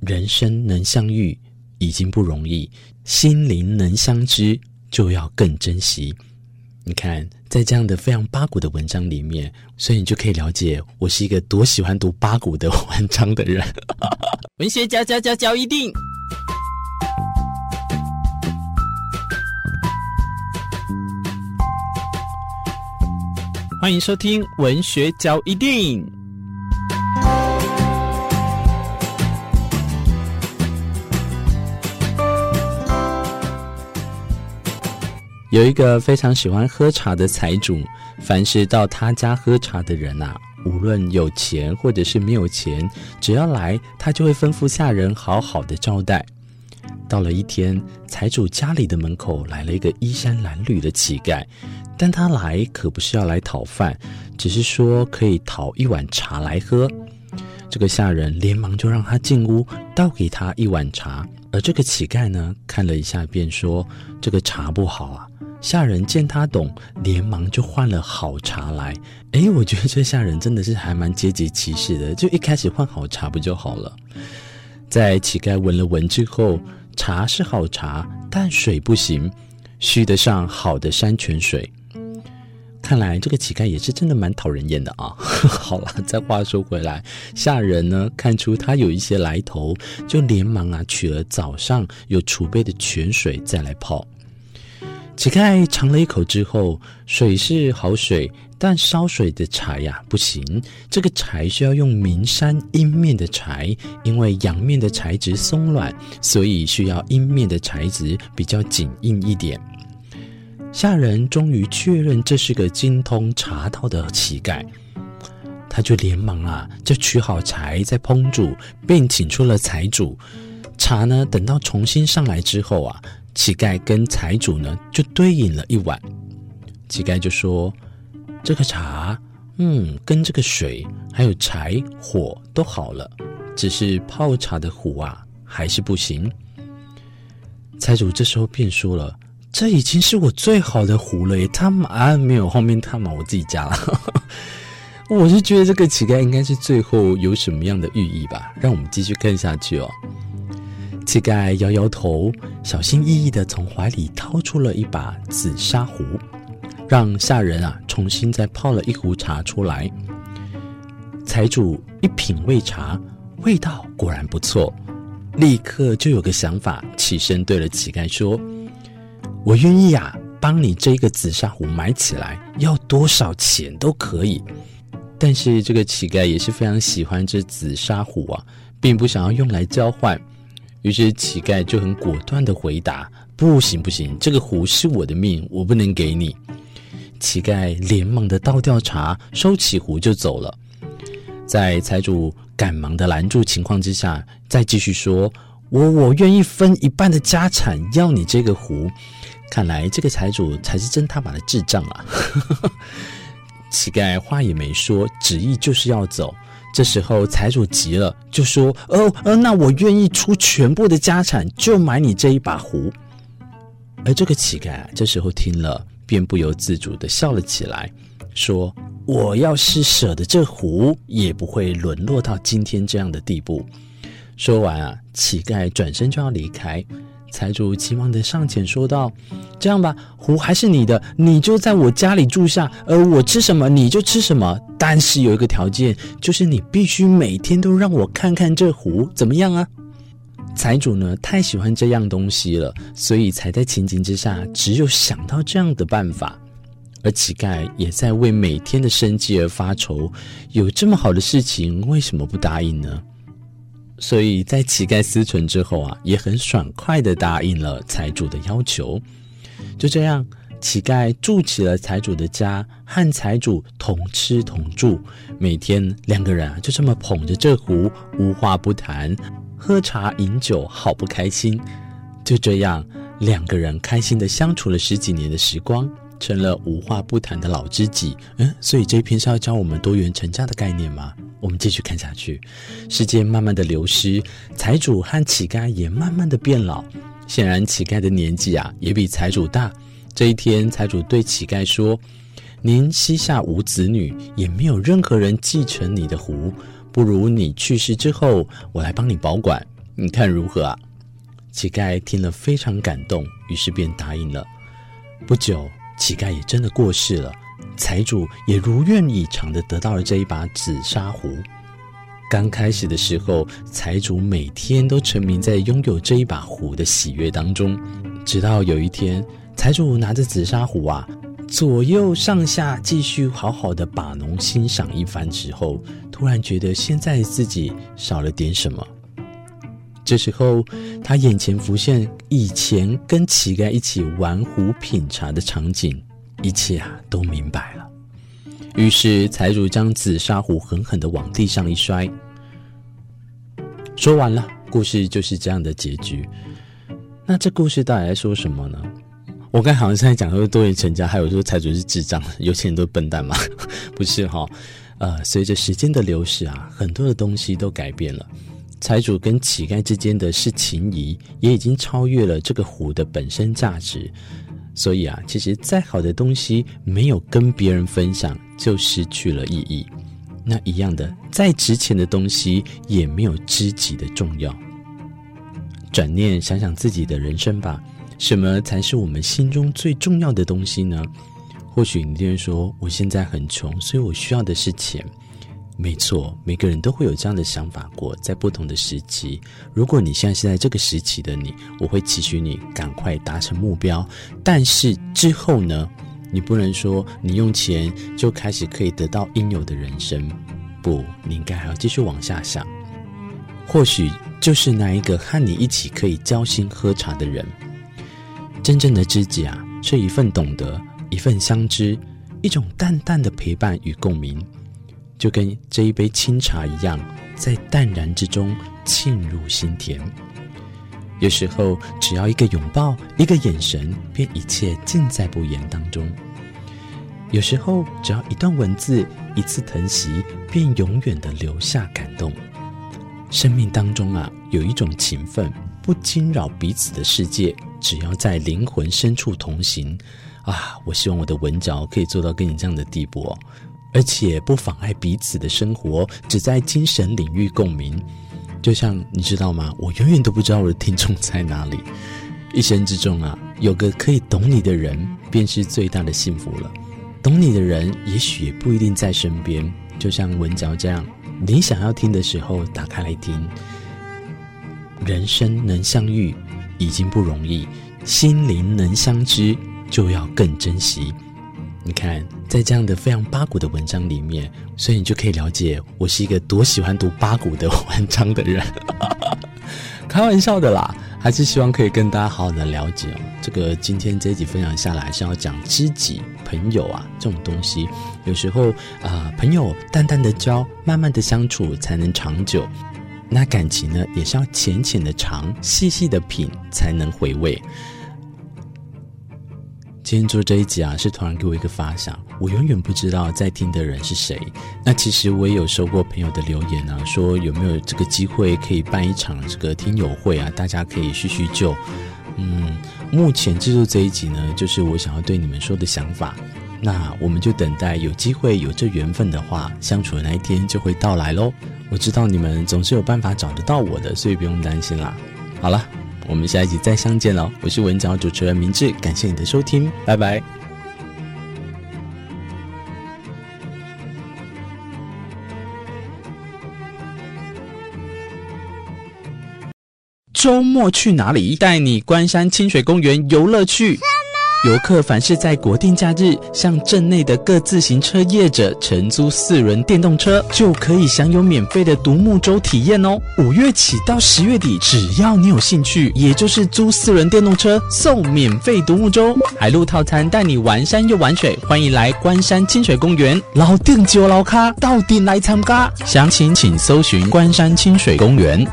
人生能相遇已经不容易，心灵能相知就要更珍惜。你看，在这样的非常八股的文章里面，所以你就可以了解我是一个多喜欢读八股的文章的人。文学嚼嚼嚼嚼一定。欢迎收听文学嚼一定。有一个非常喜欢喝茶的财主，凡是到他家喝茶的人啊，无论有钱或者是没有钱，只要来，他就会吩咐下人好好的招待。到了一天，财主家里的门口来了一个衣衫褴褛的乞丐。但他来可不是要来讨饭，只是说可以讨一碗茶来喝。这个下人连忙就让他进屋，倒给他一碗茶。而这个乞丐呢，看了一下便说：“这个茶不好啊。”下人见他懂，连忙就换了好茶来。诶，我觉得这下人真的是还蛮阶级歧视的，就一开始换好茶不就好了？在乞丐闻了闻之后，茶是好茶，但水不行，须得上好的山泉水。看来这个乞丐也是真的蛮讨人厌的啊！好了，再话说回来，下人呢看出他有一些来头，就连忙啊取了早上有储备的泉水再来泡。乞丐尝了一口之后，水是好水，但烧水的柴呀不行。这个柴需要用名山阴面的柴，因为阳面的柴质松软，所以需要阴面的柴质比较紧硬一点。下人终于确认这是个精通茶道的乞丐，他就连忙啊，就取好柴再烹煮，并请出了财主。茶呢，等到重新上来之后啊，乞丐跟财主呢就对饮了一碗。乞丐就说：“这个茶，嗯，跟这个水还有柴火都好了，只是泡茶的壶啊还是不行。”财主这时候便说了。这已经是我最好的壶了耶！他妈没有后面他妈我自己加了。我是觉得这个乞丐应该是最后有什么样的寓意吧？让我们继续看下去哦。乞丐摇摇头，小心翼翼地从怀里掏出了一把紫砂壶，让下人啊重新再泡了一壶茶出来。财主一品味茶，味道果然不错，立刻就有个想法，起身对了乞丐说。我愿意啊，帮你这个紫砂壶买起来，要多少钱都可以。但是这个乞丐也是非常喜欢这紫砂壶啊，并不想要用来交换。于是乞丐就很果断地回答：“不行不行，这个壶是我的命，我不能给你。”乞丐连忙地倒掉茶，收起壶就走了。在财主赶忙的拦住情况之下，再继续说。我我愿意分一半的家产，要你这个壶。看来这个财主才是真他妈的智障啊！乞丐话也没说，执意就是要走。这时候财主急了，就说：“哦，呃，那我愿意出全部的家产，就买你这一把壶。”而这个乞丐，这时候听了，便不由自主地笑了起来，说：“我要是舍得这壶，也不会沦落到今天这样的地步。”说完啊，乞丐转身就要离开。财主急忙的上前说道：“这样吧，壶还是你的，你就在我家里住下，而我吃什么你就吃什么。但是有一个条件，就是你必须每天都让我看看这壶，怎么样啊？”财主呢，太喜欢这样东西了，所以才在情急之下，只有想到这样的办法。而乞丐也在为每天的生计而发愁，有这么好的事情，为什么不答应呢？所以在乞丐思忖之后啊，也很爽快地答应了财主的要求。就这样，乞丐住起了财主的家，和财主同吃同住。每天两个人啊，就这么捧着这壶，无话不谈，喝茶饮酒，好不开心。就这样，两个人开心地相处了十几年的时光。成了无话不谈的老知己，嗯，所以这一篇是要教我们多元成家的概念吗？我们继续看下去。时间慢慢的流失，财主和乞丐也慢慢的变老。显然，乞丐的年纪啊，也比财主大。这一天，财主对乞丐说：“您膝下无子女，也没有任何人继承你的壶，不如你去世之后，我来帮你保管。你看如何啊？”乞丐听了非常感动，于是便答应了。不久，乞丐也真的过世了，财主也如愿以偿的得到了这一把紫砂壶。刚开始的时候，财主每天都沉迷在拥有这一把壶的喜悦当中，直到有一天，财主拿着紫砂壶啊，左右上下继续好好的把弄欣赏一番之后，突然觉得现在自己少了点什么。这时候，他眼前浮现以前跟乞丐一起玩壶品茶的场景，一切啊都明白了。于是，财主将紫砂壶狠狠地往地上一摔。说完了，故事就是这样的结局。那这故事到底在说什么呢？我刚好像在讲说多元成家，还有说财主是智障，有钱人都笨蛋吗？不是哈、哦，呃，随着时间的流逝啊，很多的东西都改变了。财主跟乞丐之间的是情谊，也已经超越了这个壶的本身价值。所以啊，其实再好的东西，没有跟别人分享，就失去了意义。那一样的，再值钱的东西，也没有知己的重要。转念想想自己的人生吧，什么才是我们心中最重要的东西呢？或许你就会说，我现在很穷，所以我需要的是钱。没错，每个人都会有这样的想法过，在不同的时期。如果你现在是在这个时期的你，我会期许你赶快达成目标。但是之后呢？你不能说你用钱就开始可以得到应有的人生。不，你应该还要继续往下想。或许就是那一个和你一起可以交心喝茶的人。真正的知己啊，是一份懂得，一份相知，一种淡淡的陪伴与共鸣。就跟这一杯清茶一样，在淡然之中沁入心田。有时候，只要一个拥抱，一个眼神，便一切尽在不言当中。有时候，只要一段文字，一次疼惜，便永远的留下感动。生命当中啊，有一种情分，不惊扰彼此的世界，只要在灵魂深处同行。啊，我希望我的文脚可以做到跟你这样的地步哦。而且不妨碍彼此的生活，只在精神领域共鸣。就像你知道吗？我永远都不知道我的听众在哪里。一生之中啊，有个可以懂你的人，便是最大的幸福了。懂你的人，也许也不一定在身边。就像文嚼这样，你想要听的时候，打开来听。人生能相遇已经不容易，心灵能相知就要更珍惜。你看，在这样的非常八股的文章里面，所以你就可以了解我是一个多喜欢读八股的文章的人。开玩笑的啦，还是希望可以跟大家好好的了解哦。这个今天这一集分享下来是要讲知己、朋友啊这种东西，有时候啊、朋友淡淡的交，慢慢的相处才能长久。那感情呢，也是要浅浅的尝，细细的品，才能回味。今天做这一集啊，是突然给我一个发想，我永远不知道在听的人是谁。那其实我也有收过朋友的留言啊，说有没有这个机会可以办一场这个听友会啊，大家可以叙叙旧。嗯，目前制作这一集呢，就是我想要对你们说的想法。那我们就等待有机会有这缘分的话，相处的那一天就会到来喽。我知道你们总是有办法找得到我的，所以不用担心啦。好了。我们下一集再相见了，我是文藻主持人明志，感谢你的收听，拜拜。周末去哪里？带你关山清水公园游乐去。游客凡是在国定假日向镇内的各自行车业者承租四轮电动车，就可以享有免费的独木舟体验哦。五月起到十月底，只要你有兴趣，也就是租四轮电动车送免费独木舟、海陆套餐，带你玩山又玩水。欢迎来关山清水公园，老店就老咖，到底来参加。详情请搜寻关山清水公园。